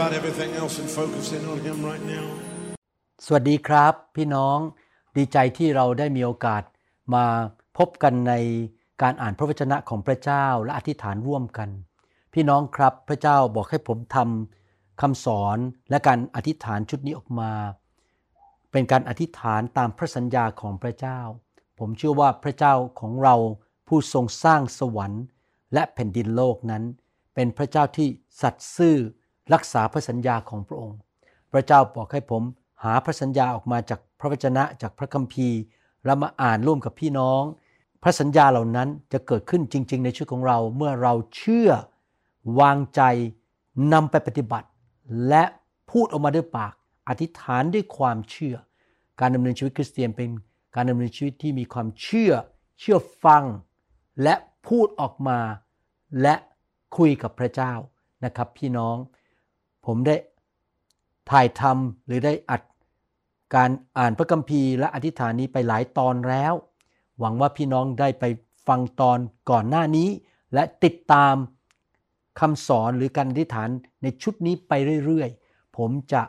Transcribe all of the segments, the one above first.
about everything else and focus in on Him right now. สวัสดีครับ พี่น้องดีใจที่เราได้มีโอกาสมาพบกันในการอ่านพระวจนะของพระเจ้าและอธิษฐานร่วมกัน พี่น้องครับพระเจ้าบอกให้ผมทำคำสอนและการอธิษฐานชุดนี้ออกมา เป็นการอธิษฐานตามพระสัญญาของพระเจ้า ผมเชื่อว่าพระเจ้าของเราผู้ทรงสร้างสวรรค์ และแผ่นดินโลกนั้น เป็นพระเจ้าที่สัตย์ซื่อ รักษาพระสัญญาของพระองค์ พระเจ้าบอกให้ผมหาพระสัญญาออกมาจากพระวจนะจากพระคัมภีร์ แล้วมาอ่านร่วมกับพี่น้อง พระสัญญาเหล่านั้นจะเกิดขึ้นจริง ๆ ในชีวิตของเราเมื่อเราเชื่อวางใจนำไปปฏิบัติ และพูดออกมาด้วยปาก อธิษฐานด้วยความเชื่อ การดำเนินชีวิตคริสเตียนเป็นการดำเนินชีวิตที่มีความเชื่อ เชื่อฟัง และพูดออกมา และคุยกับพระเจ้านะครับ พี่น้อง ผมได้ถ่ายทำหรือได้อัดการอ่านพระคัมภีร์และอธิษฐานนี้ไปหลายตอนแล้ว หวังว่าพี่น้องได้ไปฟังตอนก่อนหน้านี้ และติดตามคำสอนหรือการอธิษฐานในชุดนี้ไปเรื่อยๆ ผมจะ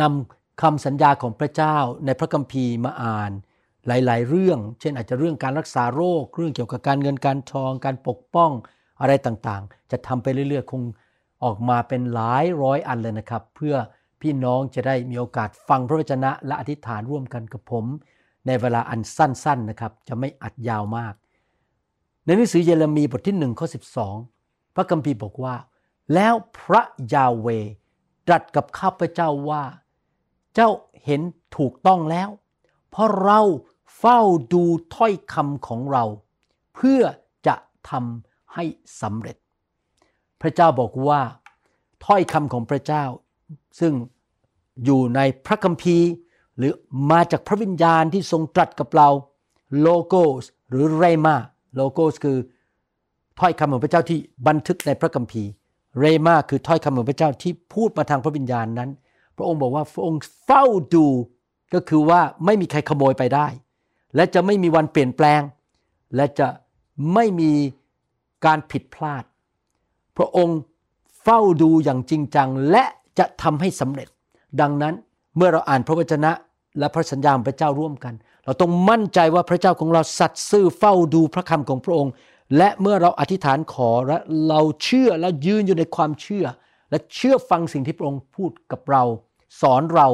นำคำสัญญาของพระเจ้าในพระคัมภีร์มาอ่านหลาย ๆ เรื่อง เช่นอาจจะเรื่องการรักษาโรค เรื่องเกี่ยวกับการเงินการทอง การปกป้องอะไรต่างๆ จะทำไปเรื่อยๆ คง ออกมาเป็นหลายร้อยอันเลยนะครับ เพื่อพี่น้องจะได้มีโอกาสฟังพระวจนะ และอธิษฐานร่วมกันกับผม ในเวลาอันสั้นๆนะครับ จะไม่อัดยาวมาก ในหนังสือเยเรมีบทที่1ข้อ12 พระคัมภีร์บอกว่า แล้วพระยาเวตรัสกับข้าพเจ้าว่า เจ้าเห็นถูกต้องแล้ว เพราะเราเฝ้าดูถ้อยคำของเรา เพื่อจะทำให้สำเร็จ พระเจ้าบอกว่าถ้อยคำของพระเจ้า ซึ่งอยู่ในพระคัมภีร์ หรือมาจากพระวิญญาณที่ทรงตรัสกับเราโลโกสหรือเรมาโลโกสคือถ้อยคำของพระเจ้าที่บันทึกในพระคัมภีร์ เรมาคือถ้อยคำของพระเจ้าที่พูดมาทางพระวิญญาณนั้น พระองค์บอกว่าพระองค์เฝ้าดูก็คือว่าไม่มีใครขโมยไปได้ และจะไม่มีวันเปลี่ยนแปลง และจะไม่มีการผิดพลาด พระองค์เฝ้าดูอย่างจริงจังและจะทำให้สำเร็จ ดังนั้นเมื่อเราอ่านพระวจนะและพระสัญญาของพระเจ้าร่วมกัน เราต้องมั่นใจว่าพระเจ้าของเราสัตย์ซื่อเฝ้าดูพระคำของพระองค์ และเมื่อเราอธิษฐานขอและเราเชื่อและยืนอยู่ในความเชื่อ และเชื่อฟังสิ่งที่พระองค์พูดกับเรา สอนเรา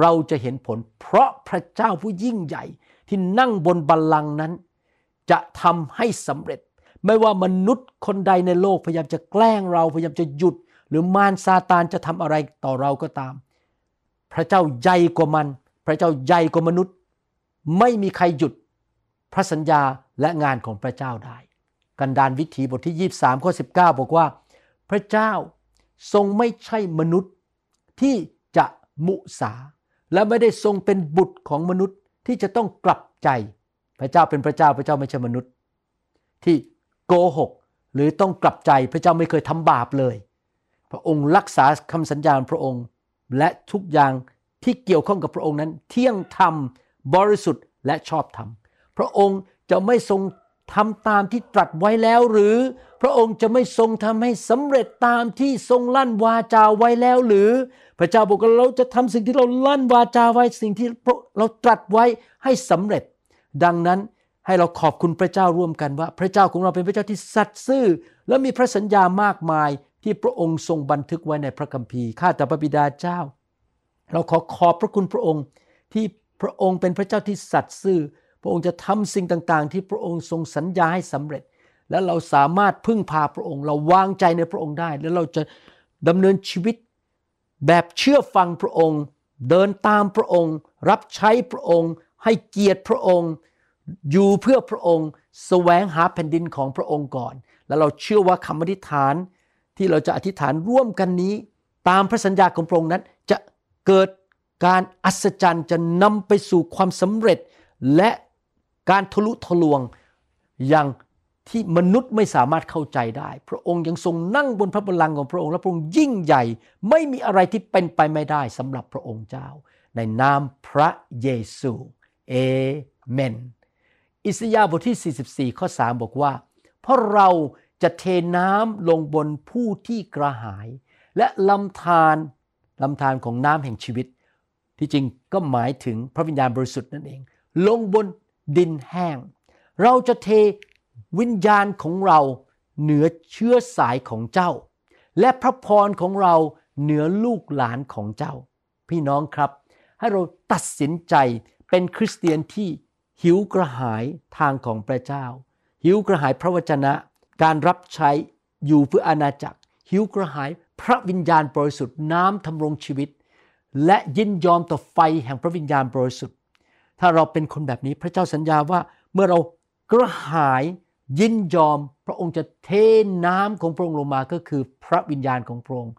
เราจะเห็นผล เพราะพระเจ้าผู้ยิ่งใหญ่ที่นั่งบนบัลลังก์นั้น จะทำให้สำเร็จ ไม่ว่ามนุษย์คนใดในโลกพยายามจะแกล้งเราพยายามจะหยุด หรือมารซาตานจะทำอะไรต่อเราก็ตาม พระเจ้าใหญ่กว่ามัน พระเจ้าใหญ่กว่ามนุษย์ ไม่มีใครหยุดพระสัญญาและงานของพระเจ้าได้ กันดานวิถีบทที่ 23ข้อ19 บอกว่า พระเจ้าทรงไม่ใช่มนุษย์ที่จะมุสา และไม่ได้ทรงเป็นบุตรของมนุษย์ที่จะต้องกลับใจ พระเจ้าเป็นพระเจ้าพระเจ้าไม่ใช่มนุษย์ ที่ โกหก หรือต้องกลับใจพระเจ้าไม่เคยทำบาปเลย พระองค์รักษาคำสัญญาณพระองค์ และทุกอย่างที่เกี่ยวข้องกับพระองค์นั้น เที่ยงธรรมบริสุทธิ์และชอบธรรม พระองค์จะไม่ทรงทำตามที่ตรัสไว้แล้วหรือ พระองค์จะไม่ทรงทำให้สำเร็จตามที่ทรงลั่นวาจาไว้แล้วหรือ พระเจ้าบอกว่าเราจะทำสิ่งที่เราลั่นวาจาไว้สิ่งที่เราตรัสไว้ให้สำเร็จ ดังนั้น ให้เราขอบคุณพระเจ้าร่วมกันว่า พระเจ้าของเราเป็นพระเจ้าที่สัตย์ซื่อ และมีพระสัญญามากมายที่พระองค์ทรงบันทึกไว้ในพระคัมภีร์ข้าแต่พระบิดาเจ้า เราขอขอบพระคุณพระองค์ที่พระองค์เป็นพระเจ้าที่สัตย์ซื่อ พระองค์จะทำสิ่งต่างๆ ที่พระองค์ทรงสัญญาให้สำเร็จ และเราสามารถพึ่งพาพระองค์ เราวางใจในพระองค์ได้ และเราจะดำเนินชีวิตแบบเชื่อฟังพระองค์ เดินตามพระองค์ รับใช้พระองค์ ให้เกียรติพระองค์ อยู่เพื่อพระองค์แสวงหาแผ่นดินของพระองค์ก่อน แล้วเราเชื่อว่าคำอธิษฐานที่เราจะอธิษฐานร่วมกันนี้ ตามพระสัญญาของพระองค์นั้น จะเกิดการอัศจรรย์จะนำไปสู่ความสำเร็จ และการทะลุทะลวงอย่างที่มนุษย์ไม่สามารถเข้าใจได้ พระองค์ยังทรงนั่งบนพระบัลลังก์ของพระองค์และพระองค์ยิ่งใหญ่ ไม่มีอะไรที่เป็นไปไม่ได้สำหรับพระองค์เจ้า ในนามพระเยซูเอเมน อิสยาห์บทที่ 44 ข้อ 3 บอกว่า เพราะเราจะเทน้ำลงบนผู้ที่กระหาย และลำธารลำธารของน้ำแห่งชีวิต ที่จริงก็หมายถึงพระวิญญาณบริสุทธิ์นั่นเอง ลงบนดินแห้ง เราจะเทวิญญาณของเราเหนือเชื้อสายของเจ้า และพระพรของเราเหนือลูกหลานของเจ้า พี่น้องครับ ให้เราตัดสินใจเป็นคริสเตียนที่ หิวกระหายทางของพระเจ้า หิวกระหายพระวจนะ การรับใช้อยู่เพื่ออาณาจักร หิวกระหายพระวิญญาณบริสุทธิ์น้ำทำรงชีวิต และยินยอมต่อไฟแห่งพระวิญญาณบริสุทธิ์ ถ้าเราเป็นคนแบบนี้พระเจ้าสัญญาว่าเมื่อเรากระหายยินยอมพระองค์จะเทน้ำของพระองค์ลงมาก็คือพระวิญญาณของพระองค์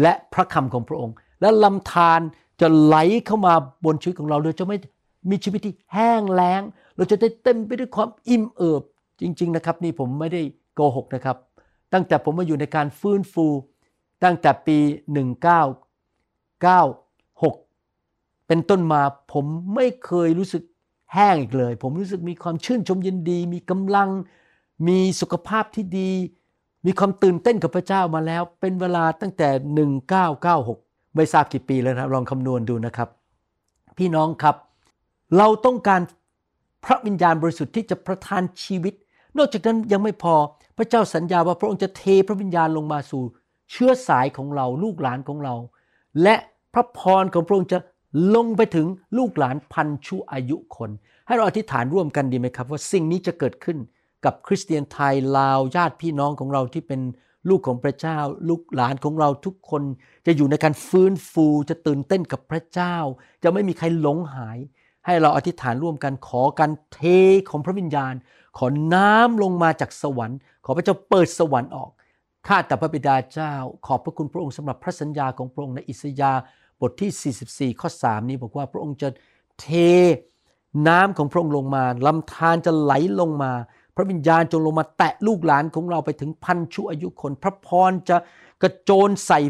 และพระคำของพระองค์ และลำธารจะไหลเข้ามาบนชีวิตของเราเราจะไม่ มีชีวิตที่แห้งแล้ง เราจะได้เต็มไปด้วยความอิ่มเอิบจริง ๆ นะครับ นี่ผมไม่ได้โกหกนะครับ ตั้งแต่ผมมาอยู่ในการฟื้นฟู ตั้งแต่ปี 1996 เป็นต้นมาผมไม่เคยรู้สึกแห้งอีกเลย ผมรู้สึกมีความชื่นชมยินดี มีกำลัง มีสุขภาพที่ดี มีความตื่นเต้นกับพระเจ้ามาแล้ว เป็นเวลาตั้งแต่ 1996 ไม่ทราบกี่ปีแล้วนะลองคำนวณดูนะครับ พี่น้องครับ เราต้องการพระวิญญาณบริสุทธิ์ที่จะประทานชีวิต นอกจากนั้นยังไม่พอพระเจ้าสัญญาว่าพระองค์จะเทพระวิญญาณลงมาสู่ เชื้อสายของเราลูกหลานของเรา และพระพรของพระองค์จะลงไปถึงลูกหลานพันชั่วอายุคน ให้เราอธิษฐานร่วมกันดีไหมครับ ว่าสิ่งนี้จะเกิดขึ้นกับคริสเตียนไทยลาวญาติพี่น้องของเราที่เป็นลูกของพระเจ้า ลูกหลานของเราทุกคน จะอยู่ในการฟื้นฟูจะตื่นเต้นกับพระเจ้า จะไม่มีใครหลงหาย ให้เราอธิษฐานร่วมกันขอการเทของพระวิญญาณ ขอน้ำลงมาจากสวรรค์ ขอพระเจ้าเปิดสวรรค์ออกข้าแต่พระบิดาเจ้า ขอบพระคุณพระองค์สำหรับพระสัญญาของพระองค์ในอิสยาห์บทที่ 44 ข้อ 3 นี้บอกว่าพระองค์จะเทน้ำของพระองค์ลงมาลำธารจะไหลลงมา พระวิญญาณจงลงมาแตะลูกหลานของเราไปถึงพันชั่วอายุคน พระพรจะกระโจนใส่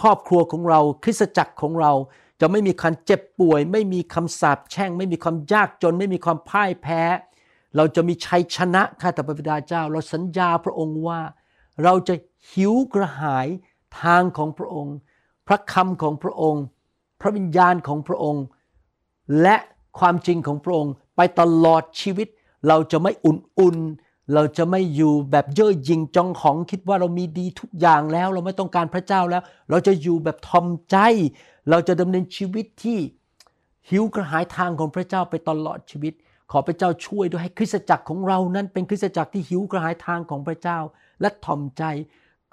ครอบครัวของเรา คริสตจักรของเรา จะไม่มีการเจ็บป่วย ไม่มีคำสาปแช่ง ไม่มีความยากจน ไม่มีความพ่ายแพ้ เราจะมีชัยชนะข้าแต่พระบิดาเจ้า เราสัญญาพระองค์ว่า เราจะหิวกระหายทางของพระองค์ พระคำของพระองค์ พระวิญญาณของพระองค์ และความจริงของพระองค์ ไปตลอดชีวิต เราจะไม่อุ่นๆ เราจะไม่อยู่แบบเย่อหยิ่งจองหองคิดว่าเรามีดีทุกอย่างแล้ว เราไม่ต้องการพระเจ้าแล้ว เราจะอยู่แบบทอมใจ เราจะดำเนินชีวิตที่หิวกระหายทางของพระเจ้าไปตลอดชีวิต ขอพระเจ้าช่วยด้วยให้คริสตจักรของเรานั้นเป็นคริสตจักรที่หิวกระหายทางของพระเจ้า และทอมใจ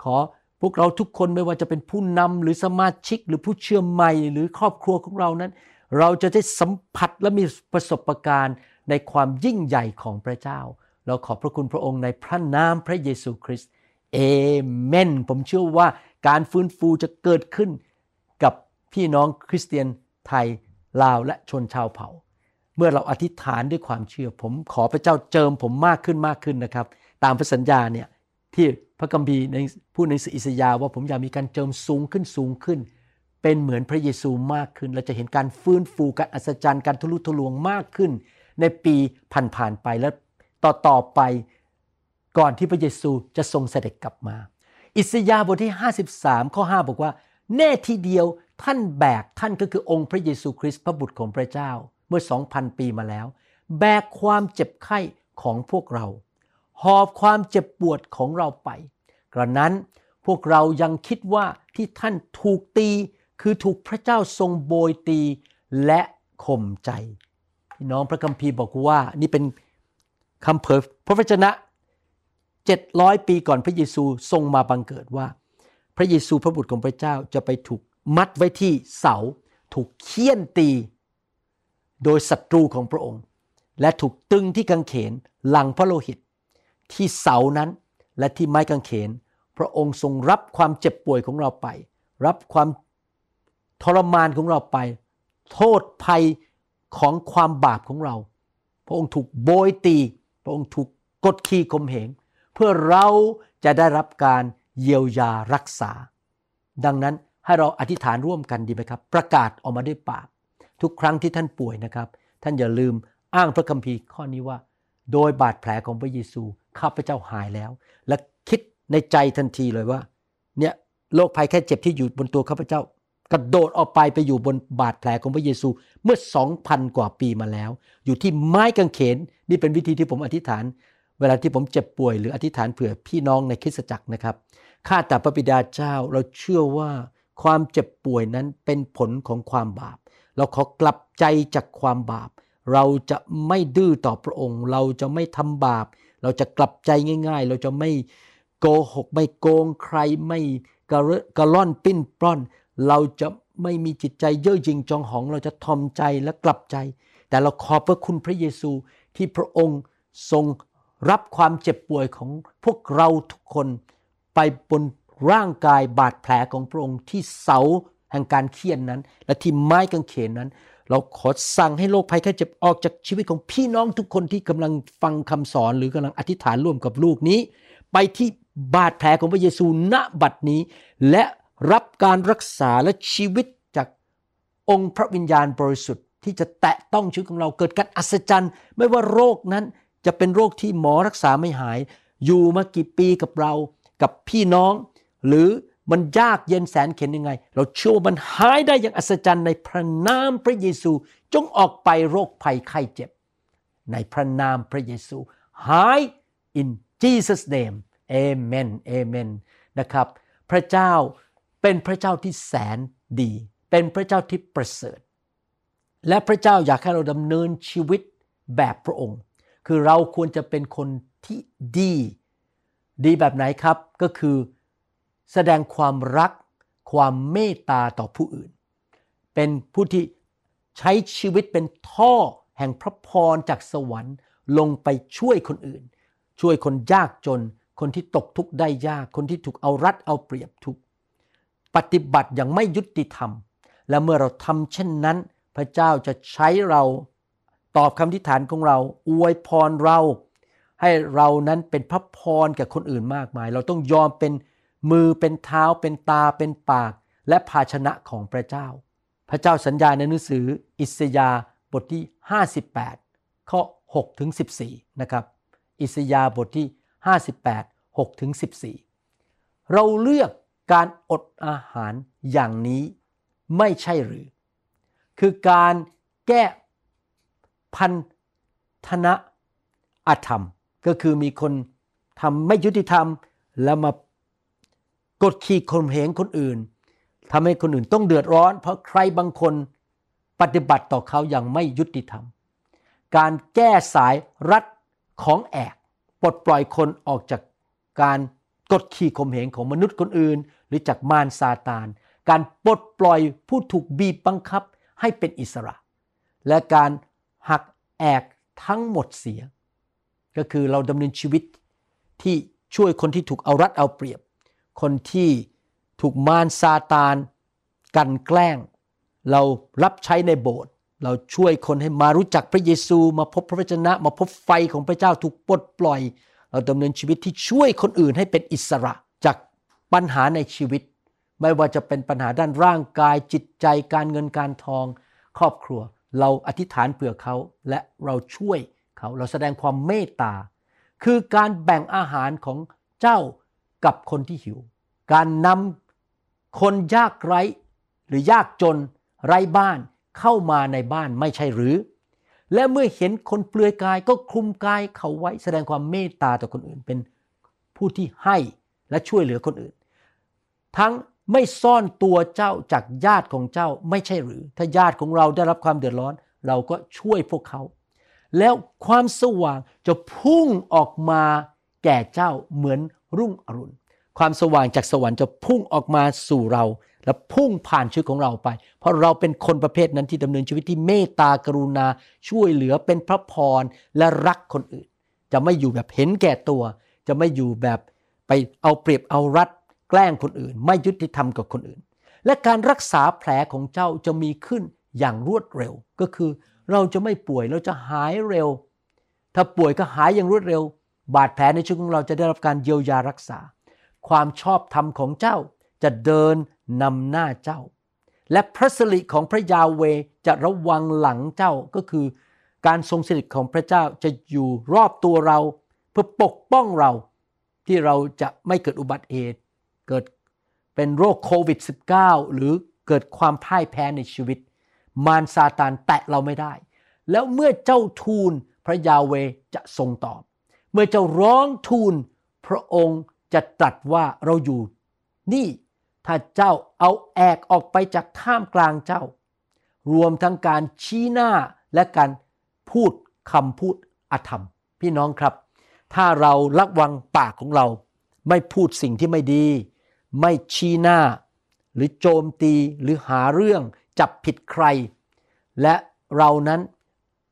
ขอพวกเราทุกคนไม่ว่าจะเป็นผู้นำหรือสมาชิกหรือผู้เชื่อใหม่หรือครอบครัวของเรานั้น เราจะได้สัมผัสและมีประสบการณ์ในความยิ่งใหญ่ของพระเจ้า เราขอบพระคุณพระองค์ในพระนามพระเยซูคริสต์เอเมน ผมเชื่อว่าการฟื้นฟูจะเกิดขึ้นกับพี่น้องคริสเตียนไทยลาวและชนชาวเผ่า เมื่อเราอธิษฐานด้วยความเชื่อ ผมขอพระเจ้าเจิมผมมากขึ้นมากขึ้นนะครับ ตามพระสัญญาเนี่ยที่พระคัมภีร์ในพูดในอิสยาว่าผมอยากมีการเจิมสูงขึ้นสูงขึ้น เป็นเหมือนพระเยซูมากขึ้น เราจะเห็นการฟื้นฟูการอัศจรรย์การทะลุทะลวงมากขึ้น ในปีผ่านๆไปและ ต่อต่อไปก่อนที่พระเยซูจะทรงเสด็จกลับมา อิสยาห์บทที่ 53 ข้อ 5 บอกว่า แน่ทีเดียวท่านแบกท่านก็คือองค์พระเยซูคริสต์พระบุตรของพระเจ้าเมื่อ 2,000 ปีมาแล้ว แบกความเจ็บไข้ของพวกเรา หอบความเจ็บปวดของเราไป กระนั้นพวกเรายังคิดว่าที่ท่านถูกตีคือถูกพระเจ้าทรงโบยตีและข่มใจ พี่น้องพระคัมภีร์บอกว่านี่เป็น คำเผยพระวจนะ 700 ปีก่อนพระเยซูทรงมาบังเกิดว่า พระเยซูพระบุตรของพระเจ้าจะไปถูกมัดไว้ที่เสา ถูกเคี่ยนตี โดยศัตรูของพระองค์ และถูกตึงที่กางเขนหลังพระโลหิต ที่เสานั้นและที่ไม้กางเขน พระองค์ทรงรับความเจ็บป่วยของเราไป รับความทรมานของเราไป โทษภัยของความบาปของเรา พระองค์ถูกโบยตี พระองค์ถูกกดขี่ข่มเหงเพื่อเราจะได้รับการเยียวยารักษา ดังนั้นให้เราอธิษฐานร่วมกันดีไหมครับ ประกาศออกมาด้วยปาก ทุกครั้งที่ท่านป่วยนะครับ ท่านอย่าลืมอ้างพระคัมภีร์ข้อนี้ว่า โดยบาดแผลของพระเยซูข้าพเจ้าหายแล้ว และคิดในใจทันทีเลยว่า เนี่ยโรคภัยแค่เจ็บที่อยู่บนตัวข้าพเจ้า กระโดดออกไปไปอยู่บนบาดแผลของพระเยซูเมื่อสองพันกว่าปีมาแล้ว อยู่ที่ไม้กางเขนนี่เป็นวิธีที่ผมอธิษฐาน เวลาที่ผมเจ็บป่วยหรืออธิษฐานเผื่อพี่น้องในคริสตจักรนะครับข้าแต่พระบิดาเจ้าเราเชื่อว่าความเจ็บป่วยนั้นเป็นผลของความบาป เราขอกลับใจจากความบาป เราจะไม่ดื้อต่อพระองค์ เราจะไม่ทำบาป เราจะกลับใจง่าย ๆ เราจะไม่โกหกไม่โกงใครไม่กระกระล่อนปิ้นปล้อน เราจะไม่มีจิตใจเย่อหยิ่งจองหอง เราจะทอมใจและกลับใจ แต่เราขอบพระคุณพระเยซูที่พระองค์ทรงรับความเจ็บป่วยของพวกเราทุกคนไปบนร่างกายบาดแผลของพระองค์ที่เสาแห่งการเคี่ยนนั้น และที่ไม้กางเขนนั้น เราขอสั่งให้โรคภัยแค่เจ็บออกจากชีวิตของพี่น้องทุกคนที่กำลังฟังคำสอนหรือกำลังอธิษฐานร่วมกับลูกนี้ ไปที่บาดแผลของพระเยซูณบัดนี้ และ รับการรักษาและชีวิตจากองค์พระวิญญาณบริสุทธิ์ที่จะแตะต้องชีวิตของเราเกิดการอัศจรรย์ ไม่ว่าโรคนั้นจะเป็นโรคที่หมอรักษาไม่หาย อยู่มากี่ปีกับเรากับพี่น้อง หรือมันยากเย็นแสนเข็นยังไง เราเชื่อว่ามันหายได้อย่างอัศจรรย์ในพระนามพระเยซู จงออกไปโรคภัยไข้เจ็บ ในพระนามพระเยซู หาย in Jesus name amen amen นะครับ พระเจ้า เป็นพระเจ้าที่แสนดี เป็นพระเจ้าที่ประเสริฐ และพระเจ้าอยากให้เราดำเนินชีวิตแบบพระองค์ คือเราควรจะเป็นคนที่ดี ดีแบบไหนครับก็คือแสดงความรักความเมตตาต่อผู้อื่น เป็นผู้ที่ใช้ชีวิตเป็นท่อแห่งพระพรจากสวรรค์ ลงไปช่วยคนอื่น ช่วยคนยากจน คนที่ตกทุกข์ได้ยาก คนที่ถูกเอารัดเอาเปรียบทุก ปฏิบัติอย่างไม่ยุติธรรม และเมื่อเราทำเช่นนั้น พระเจ้าจะใช้เราตอบคำทิฐานของเรา อวยพรเรา ให้เรานั้นเป็นพระพรแก่คนอื่นมากมาย เราต้องยอมเป็นมือเป็นเท้าเป็นตาเป็นปาก และภาชนะของพระเจ้า พระเจ้าสัญญาในหนังสืออิสยาบทที่ 58 ข้อ6ถึง14 นะครับ อิสยาบทที่ 58 6ถึง14 เราเลือก การอดอาหารอย่างนี้ไม่ใช่หรือ คือการแก้พันธนะอธรรม ก็คือมีคนทำไม่ยุติธรรม แล้วมากดขี่ข่มเหงคนอื่นทำให้คนอื่นต้องเดือดร้อน เพราะใครบางคนปฏิบัติต่อเขาอย่างไม่ยุติธรรม การแก้สายรัดของแอก ปลดปล่อยคนออกจากการ กดขี่ข่มเหงของมนุษย์คนอื่น หรือจากมารซาตาน การปลดปล่อยผู้ถูกบีบบังคับให้เป็นอิสระ และการหักแอกทั้งหมดเสีย ก็คือเราดำเนินชีวิตที่ช่วยคนที่ถูกเอารัดเอาเปรียบ คนที่ถูกมารซาตาน กันแกล้ง เรารับใช้ในโบสถ์เราช่วยคนให้มารู้จักพระเยซู มาพบพระวจนะ มาพบไฟของพระเจ้าถูกปลดปล่อย เราดำเนินชีวิตที่ช่วยคนอื่นให้เป็นอิสระจากปัญหาในชีวิต ไม่ว่าจะเป็นปัญหาด้านร่างกายจิตใจการเงินการทอง ครอบครัว เราอธิษฐานเผื่อเขาและเราช่วยเขาเราแสดงความเมตตา คือการแบ่งอาหารของเจ้ากับคนที่หิว การนำคนยากไร้ หรือยากจนไร้บ้านเข้ามาในบ้านไม่ใช่หรือ และเมื่อเห็นคนเปลือยกายก็คลุมกายเขาไว้แสดงความเมตตาต่อคนอื่น เป็นผู้ที่ให้และช่วยเหลือคนอื่น ทั้งไม่ซ่อนตัวเจ้าจากญาติของเจ้าไม่ใช่หรือ ถ้าญาติของเราได้รับความเดือดร้อน เราก็ช่วยพวกเขา แล้วความสว่างจะพุ่งออกมาแก่เจ้าเหมือนรุ่งอรุณ ความสว่างจากสวรรค์จะพุ่งออกมาสู่เรา และพุ่งผ่านชีวิตของเราไป เพราะเราเป็นคนประเภทนั้นที่ดำเนินชีวิตที่เมตตากรุณาช่วยเหลือเป็นพระพรและรักคนอื่น จะไม่อยู่แบบเห็นแก่ตัว จะไม่อยู่แบบไปเอาเปรียบเอารัดแกล้งคนอื่น ไม่ยุติธรรมกับคนอื่น และการรักษาแผลของเจ้าจะมีขึ้นอย่างรวดเร็ว ก็คือเราจะไม่ป่วยเราจะหายเร็ว ถ้าป่วยก็หายอย่างรวดเร็ว บาดแผลในชีวิตของเราจะได้รับการเยียวยารักษา ความชอบธรรมของเจ้าจะเดิน นำหน้าเจ้า และพระสิริของพระยาเวจะระวังหลังเจ้าก็คือ การทรงสิริของพระเจ้าจะอยู่รอบตัวเรา เพื่อปกป้องเรา ที่เราจะไม่เกิดอุบัติเหตุเกิดเป็นโรคโควิด -19 หรือเกิดความพ่ายแพ้ในชีวิต มารซาตานแตะเราไม่ได้ แล้วเมื่อเจ้าทูลพระยาเวจะทรงตอบ เมื่อเจ้าร้องทูล พระองค์จะตรัสว่าเราอยู่ นี่ ถ้าเจ้าเอาแอกออกไปจากท่ามกลางเจ้า รวมทั้งการชี้หน้าและการพูดคำพูดอธรรม พี่น้องครับ ถ้าเราระวังปากของเรา ไม่พูดสิ่งที่ไม่ดี ไม่ชี้หน้า หรือโจมตีหรือหาเรื่องจับผิดใคร และเรานั้น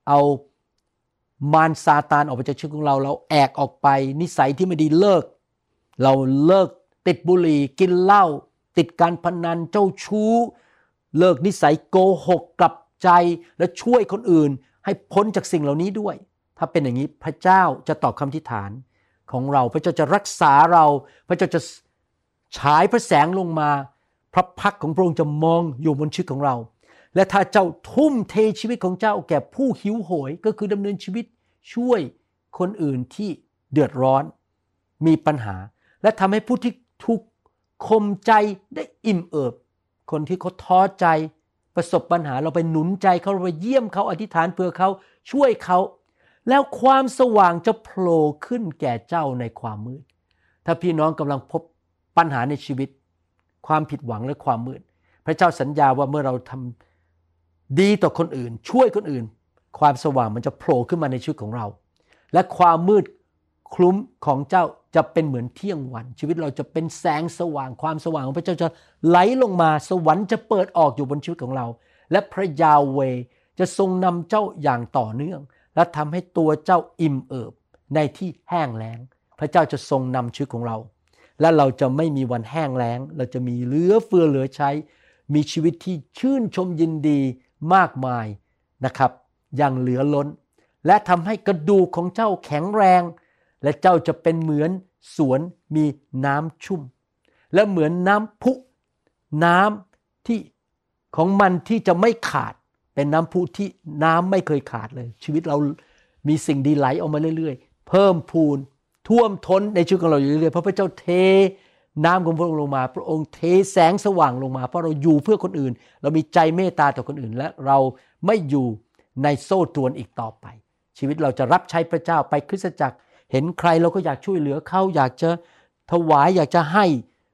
เอามารซาตานออกไปจากชีวิตของเรา เราแอกออกไปนิสัยที่ไม่ดีเลิก เราเลิกติดบุหรี่กินเหล้า ติดการพนันเจ้าชู้ เลิกนิสัยโกหกกลับใจและช่วยคนอื่น ให้พ้นจากสิ่งเหล่านี้ด้วย ถ้าเป็นอย่างนี้พระเจ้าจะตอบคำทิฐานของเรา พระเจ้าจะรักษาเรา พระเจ้าจะฉายพระแสงลงมา พระพักของพระองค์จะมองอยู่บนชีวิตของเรา และถ้าเจ้าทุ่มเทชีวิตของเจ้าแก่ผู้หิวโหยก็คือดำเนินชีวิตช่วยคนอื่นที่เดือดร้อน มีปัญหา และทำให้ผู้ที่ทุก คมใจได้อิ่มเอิบ คนที่เขาท้อใจประสบปัญหาเราไปหนุนใจเขาเราไปเยี่ยมเขาอธิษฐานเพื่อเขาช่วยเขา แล้วความสว่างจะโผล่ขึ้นแก่เจ้าในความมืด ถ้าพี่น้องกำลังพบปัญหาในชีวิต ความผิดหวังและความมืด พระเจ้าสัญญาว่าเมื่อเราทำดีต่อคนอื่น ช่วยคนอื่น ความสว่างมันจะโผล่ขึ้นมาในชีวิตของเรา และความมืดคลุ้มของเจ้า จะเป็นเหมือนเที่ยงวัน ชีวิตเราจะเป็นแสงสว่างความสว่างของพระเจ้าจะไหลลงมาสวรรค์จะเปิดออกอยู่บนชีวิตของเรา และพระยาเวจะทรงนำเจ้าอย่างต่อเนื่อง และทำให้ตัวเจ้าอิ่มเอิบในที่แห้งแล้ง พระเจ้าจะทรงนำชีวิตของเรา และเราจะไม่มีวันแห้งแล้ง เราจะมีเหลือเฟือเหลือใช้ มีชีวิตที่ชื่นชมยินดีมากมายนะครับอย่างเหลือล้น และทำให้กระดูกของเจ้าแข็งแรง และเจ้าจะเป็นเหมือนสวนมีน้ำชุ่ม และเหมือนน้ำพุ น้ำที่ของมันที่จะไม่ขาด เป็นน้ำพุที่น้ำไม่เคยขาดเลย ชีวิตเรามีสิ่งดีไหลออกมาเรื่อย ๆ เพิ่มพูนท่วมท้นในชีวิตของเราอยู่เรื่อยๆเพราะพระเจ้าเทน้ำของพระองค์ลงมา พระองค์เทแสงสว่างลงมา เพราะเราอยู่เพื่อคนอื่น เรามีใจเมตตาต่อคนอื่น และเราไม่อยู่ในโซ่ตรวนอีกต่อไป ชีวิตเราจะรับใช้พระเจ้าไปคริสตจักร เห็นใครเราก็อยากช่วยเหลือเขาอยากจะถวายอยากจะให้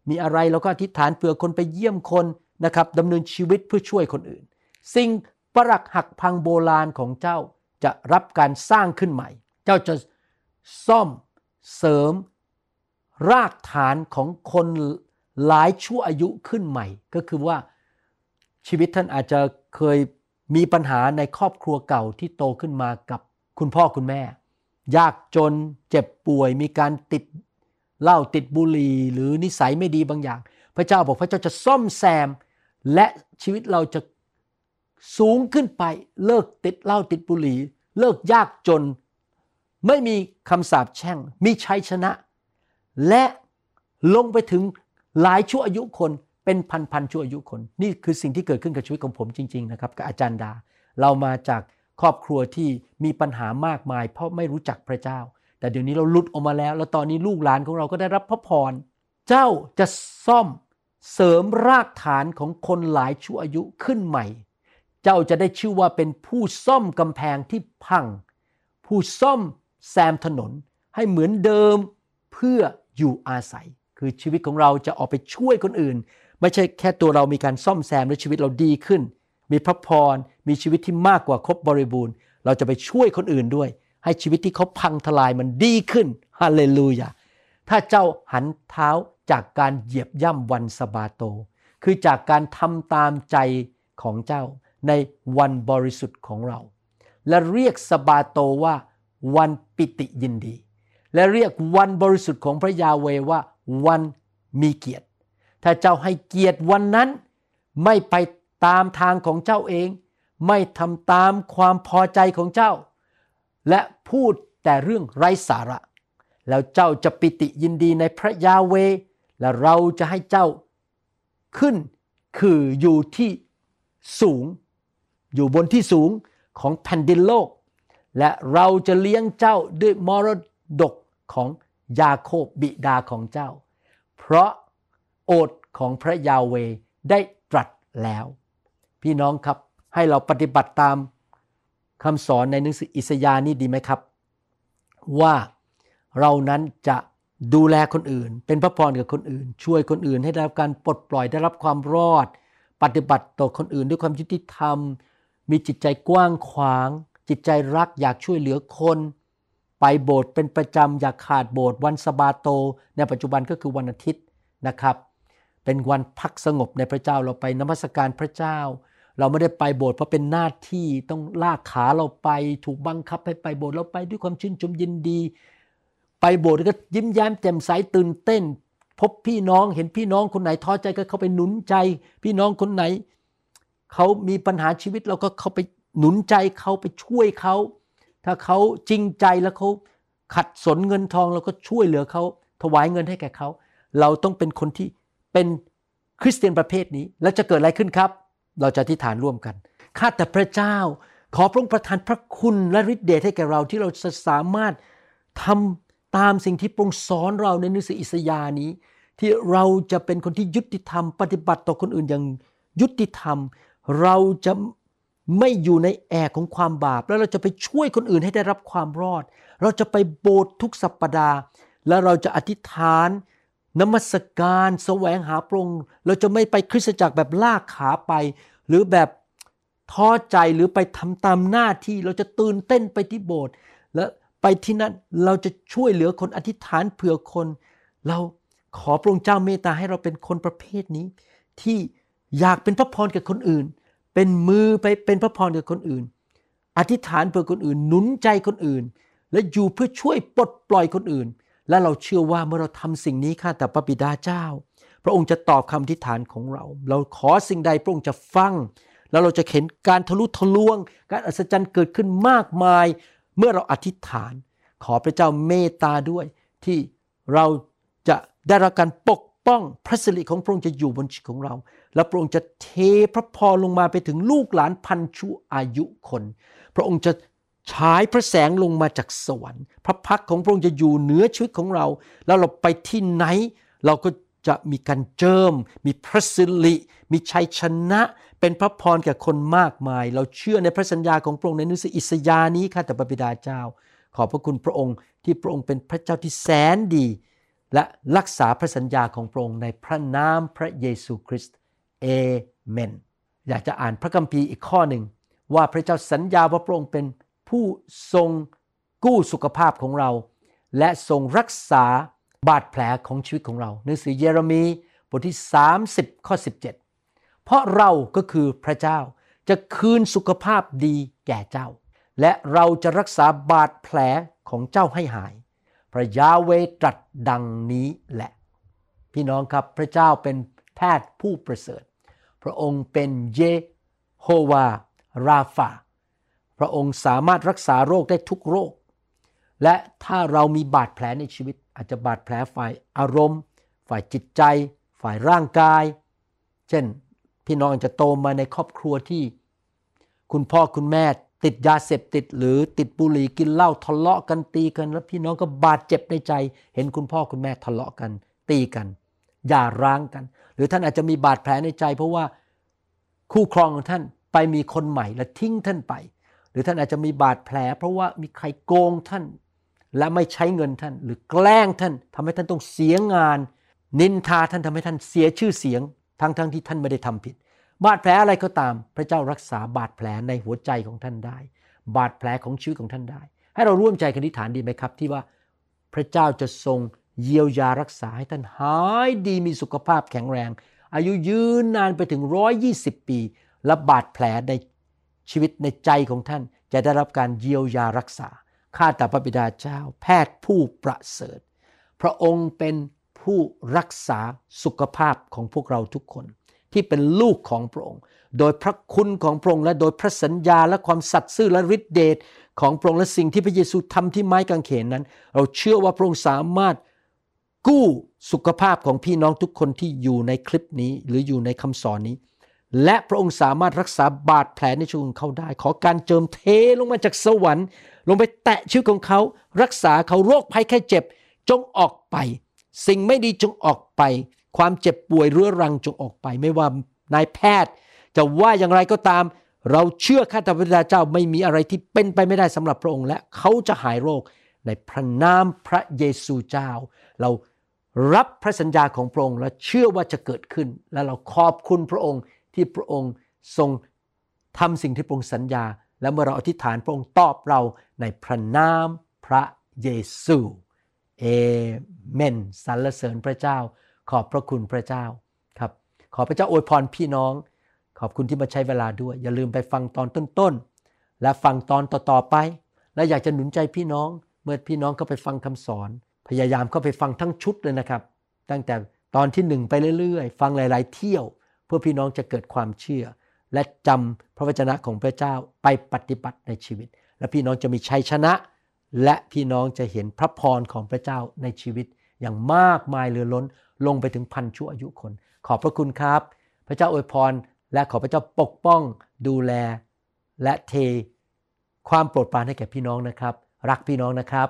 มีอะไรเราก็อธิษฐานเผื่อคนไปเยี่ยมคนนะครับดำเนินชีวิตเพื่อช่วยคนอื่น สิ่งปรักหักพังโบราณของเจ้าจะรับการสร้างขึ้นใหม่ เจ้าจะซ่อมเสริมรากฐานของคนหลายชั่วอายุขึ้นใหม่ ก็คือว่าชีวิตท่านอาจจะเคยมีปัญหาในครอบครัวเก่าที่โตขึ้นมากับคุณพ่อคุณแม่ ยากจนเจ็บป่วยมีการติดเหล้าติดบุหรี่หรือนิสัยไม่ดีบางอย่าง พระเจ้าบอกพระเจ้าจะซ่อมแซม และชีวิตเราจะสูงขึ้นไปเลิกติดเหล้าติดบุหรี่ เลิกยากจน ไม่มีคำสาปแช่ง มีชัยชนะ และลงไปถึงหลายชั่วอายุคนเป็นพันพันชั่วอายุคน นี่คือสิ่งที่เกิดขึ้นกับชีวิตของผมจริง ๆ นะครับกับอาจารย์ดา เรามาจาก ครอบครัวที่มีปัญหามากมาย เพราะไม่รู้จักพระเจ้า แต่เดี๋ยวนี้เราหลุดออกมาแล้ว แล้วตอนนี้ลูกหลานของเราก็ได้รับพระพร เจ้าจะซ่อมเสริมรากฐานของคนหลายชั่วอายุขึ้นใหม่ เจ้าจะได้ชื่อว่าเป็นผู้ซ่อมกำแพงที่พัง ผู้ซ่อมแซมถนนให้เหมือนเดิมเพื่ออยู่อาศัย คือชีวิตของเราจะออกไปช่วยคนอื่น ไม่ใช่แค่ตัวเรามีการซ่อมแซมและชีวิตเราดีขึ้น มีพระพร มีชีวิตที่มากกว่าครบบริบูรณ์ เราจะไปช่วยคนอื่นด้วย ให้ชีวิตที่เขาพังทลายมันดีขึ้นฮาเลลูยาถ้าเจ้าหันเท้าจากการเหยียบย่ำวันสบาโต คือจากการทำตามใจของเจ้าในวันบริสุทธิ์ของเรา และเรียกสบาโตว่าวันปิติยินดี และเรียกวันบริสุทธิ์ของพระยาเวว่าวันมีเกียรติ ถ้าเจ้าให้เกียรติวันนั้น ไม่ไป ตามทางของเจ้าเอง ไม่ทำตามความพอใจของเจ้า และพูดแต่เรื่องไร้สาระ แล้วเจ้าจะปิติยินดีในพระยาเว และเราจะให้เจ้าขึ้นคืออยู่ที่สูง อยู่บนที่สูงของแผ่นดินโลก และเราจะเลี้ยงเจ้าด้วยมรดกของยาโคบบิดาของเจ้า เพราะโอทของพระยาเวได้ตรัสแล้ว พี่น้องครับ ให้เราปฏิบัติตามคำสอนในหนังสืออิสยาห์นี้ดีไหมครับ ว่าเรานั้นจะดูแลคนอื่น เป็นพระพรกับคนอื่น ช่วยคนอื่นให้ได้รับการปลดปล่อยได้รับความรอด ปฏิบัติต่อคนอื่นด้วยความยุติธรรม มีจิตใจกว้างขวาง จิตใจรักอยากช่วยเหลือคน ไปโบสถ์เป็นประจำ อยากขาดโบสถ์วันสบาโต ในปัจจุบันก็คือวันอาทิตย์นะครับ เป็นวันพักสงบในพระเจ้าเราไปนมัสการพระเจ้า เราไม่ได้ไปโบสถ์เพราะเป็นหน้าที่ต้องลากขาเราไปถูกบังคับให้ไปโบสถ์เราไปด้วยความชื่นชมยินดี ไปโบสถ์ก็ยิ้มแย้มแจ่มใสตื่นเต้น พบพี่น้องเห็นพี่น้องคนไหนท้อใจก็เข้าไปหนุนใจ พี่น้องคนไหนเขามีปัญหาชีวิตเราก็เข้าไปหนุนใจเขาไปช่วยเขา ถ้าเขาจริงใจแล้วเขาขัดสนเงินทองเราก็ช่วยเหลือเขาถวายเงินให้แก่เขา เราต้องเป็นคนที่เป็นคริสเตียนประเภทนี้ แล้วจะเกิดอะไรขึ้นครับ เราจะอธิษฐานร่วมกัน ข้าแต่พระเจ้า ขอพระองค์ประทานพระคุณและฤทธิเดชให้แก่เราที่เราจะสามารถทำตามสิ่งที่พระองค์สอนเราในหนังสืออิสยาห์นี้ ที่เราจะเป็นคนที่ยุติธรรม ปฏิบัติต่อคนอื่นอย่างยุติธรรม เราจะไม่อยู่ในแอกของความบาป แล้วเราจะไปช่วยคนอื่นให้ได้รับความรอด เราจะไปโบสถ์ทุกสัปปดาห์ แล้วเราจะอธิษฐานนมัสการแสวงหาพระองค์เราจะไม่ไปคริสตจักรแบบลากขาไป หรือแบบท้อใจหรือไปทำตามหน้าที่เราจะตื่นเต้นไปที่โบสถ์และไปที่นั่นเราจะช่วยเหลือคนอธิษฐานเผื่อคน เราขอพระองค์เจ้าเมตตาให้เราเป็นคนประเภทนี้ ที่อยากเป็นพระพรกับคนอื่น เป็นมือไปเป็นพระพรกับคนอื่น อธิษฐานเพื่อคนอื่น หนุนใจคนอื่น และอยู่เพื่อช่วยปลดปล่อยคนอื่น และเราเชื่อว่าเมื่อเราทำสิ่งนี้ข้าแต่พระบิดาเจ้า พระองค์จะตอบคำอธิษฐานของเรา เราขอสิ่งใดพระองค์จะฟัง แล้วเราจะเห็นการทะลุทะลวง การอัศจรรย์เกิดขึ้นมากมาย เมื่อเราอธิษฐาน ขอพระเจ้าเมตตาด้วย ที่เราจะได้รับการปกป้องพระสิริของพระองค์จะอยู่บนชีวิตของเรา และพระองค์จะเทพระพรลงมาไปถึงลูกหลานพันชั่วอายุคน พระองค์จะฉายพระแสงลงมาจากสวรรค์ พระพักของพระองค์จะอยู่เหนือชีวิตของเรา แล้วเราไปที่ไหน เราก็ จะมีการเจิม มีพระสิริมีชัยชนะ เป็นพระพรแก่คนมากมาย เราเชื่อในพระสัญญาของพระองค์ในหนังสืออิสยาห์นี้ข้าแต่พระบิดาเจ้า ขอบพระคุณพระองค์ที่พระองค์เป็นพระเจ้าที่แสนดี และรักษาพระสัญญาของพระองค์ในพระนามพระเยซูคริสต์เอเมนอยากจะอ่านพระคัมภีร์อีกข้อหนึ่ง ว่าพระเจ้าสัญญาว่าพระองค์เป็นผู้ทรงกู้สุขภาพของเรา และทรงรักษา บาดแผลของชีวิตของเราหนังสือเยเรมีบทที่ 30 ข้อ 17 เพราะเราก็คือพระเจ้าจะคืนสุขภาพดีแก่เจ้า และเราจะรักษาบาดแผลของเจ้าให้หาย พระยาเวตรัสดังนี้แหละ พี่น้องครับพระเจ้าเป็นแพทย์ผู้ประเสริฐ พระองค์เป็นเยโฮวาราฟาพระองค์สามารถรักษาโรคได้ทุกโรค และถ้าเรามีบาดแผลในชีวิต อาจจะบาดแผลฝ่ายอารมณ์ ฝ่ายจิตใจ ฝ่ายร่างกาย เช่น พี่น้องอาจจะโตมาในครอบครัวที่ คุณพ่อคุณแม่ติดยาเสพติด หรือติดบุหรี่กินเหล้าทะเลาะกันตีกัน แล้วพี่น้องก็บาดเจ็บในใจ เห็นคุณพ่อคุณแม่ทะเลาะกัน ตีกันอย่าร้างกัน หรือท่านอาจจะมีบาดแผลในใจ เพราะว่าคู่ครองของท่านไปมีคนใหม่และทิ้งท่านไป หรือท่านอาจจะมีบาดแผล เพราะว่ามีใครโกงท่าน และไม่ใช้เงินท่าน หรือแกล้งท่านทำให้ท่านต้องเสียงาน นินทาท่านทำให้ท่านเสียชื่อเสียง ทั้งทั้งที่ท่านไม่ได้ทำผิด บาดแผลอะไรก็ตาม พระเจ้ารักษาบาดแผลในหัวใจของท่านได้ บาดแผลของชีวิตของท่านได้ ให้เราร่วมใจกันทิฐานดีไหมครับ ที่ว่าพระเจ้าจะทรงเยียวยารักษาให้ท่านหายดีมีสุขภาพแข็งแรง อายุยืนนานไปถึงร้อยยี่สิบปี และบาดแผลในชีวิตในใจของท่าน จะได้รับการเยียวยารักษา ข้าแต่พระบิดาเจ้า แพทย์ผู้ประเสริฐ พระองค์เป็นผู้รักษาสุขภาพของพวกเราทุกคน ที่เป็นลูกของพระองค์ โดยพระคุณของพระองค์และโดยพระสัญญาและความสัตย์ซื่อและฤทธิเดชของพระองค์และสิ่งที่พระเยซูทำที่ไม้กางเขนนั้น เราเชื่อว่าพระองค์สามารถกู้สุขภาพของพี่น้องทุกคนที่อยู่ในคลิปนี้ หรืออยู่ในคำสอนนี้ และพระองค์สามารถรักษาบาดแผลในชีวิตของเขาได้ ขอการเจิมเทลงมาจากสวรรค์ ลงไปแตะชีวิตของเขา รักษาเขาโรคภัยแค่เจ็บ จงออกไป สิ่งไม่ดีจงออกไป ความเจ็บป่วยเรื้อรังจงออกไป ไม่ว่านายแพทย์ จะว่าอย่างไรก็ตาม เราเชื่อข้าแต่พระเจ้าไม่มีอะไรที่เป็นไปไม่ได้สำหรับพระองค์และเขาจะหายโรคในพระนามพระเยซูเจ้า เรารับพระสัญญาของพระองค์และเชื่อว่าจะเกิดขึ้น และเราขอบคุณพระองค์ที่พระองค์ทรงทำสิ่งที่พระองค์สัญญา และเมื่อเราอธิษฐานพระองค์ตอบเรา ในพระนามพระเยซูเอเมนสรรเสริญพระเจ้า ขอบพระคุณพระเจ้าครับ ขอพระเจ้าอวยพรพี่น้อง ขอบคุณที่มาใช้เวลาด้วย อย่าลืมไปฟังตอนต้นๆ และฟังตอนต่อๆไป และอยากจะหนุนใจพี่น้อง เมื่อพี่น้องก็ไปฟังคำสอน พยายามเข้าไปฟังทั้งชุดเลยนะครับ ตั้งแต่ตอนที่หนึ่งไปเรื่อยๆ ฟังหลาย ๆ เที่ยว เพื่อพี่น้องจะเกิดความเชื่อ และจำพระวจนะของพระเจ้าไปปฏิบัติในชีวิต และพี่น้องจะมีชัยชนะ และพี่น้องจะเห็นพระพรของพระเจ้าในชีวิต อย่างมากมายเหลือล้นลงไปถึงพันชั่วอายุคน ขอบพระคุณครับ พระเจ้าอวยพร และขอพระเจ้าปกป้อง ดูแล และเท ความโปรดปรานให้แก่พี่น้องนะครับ รักพี่น้องนะครับ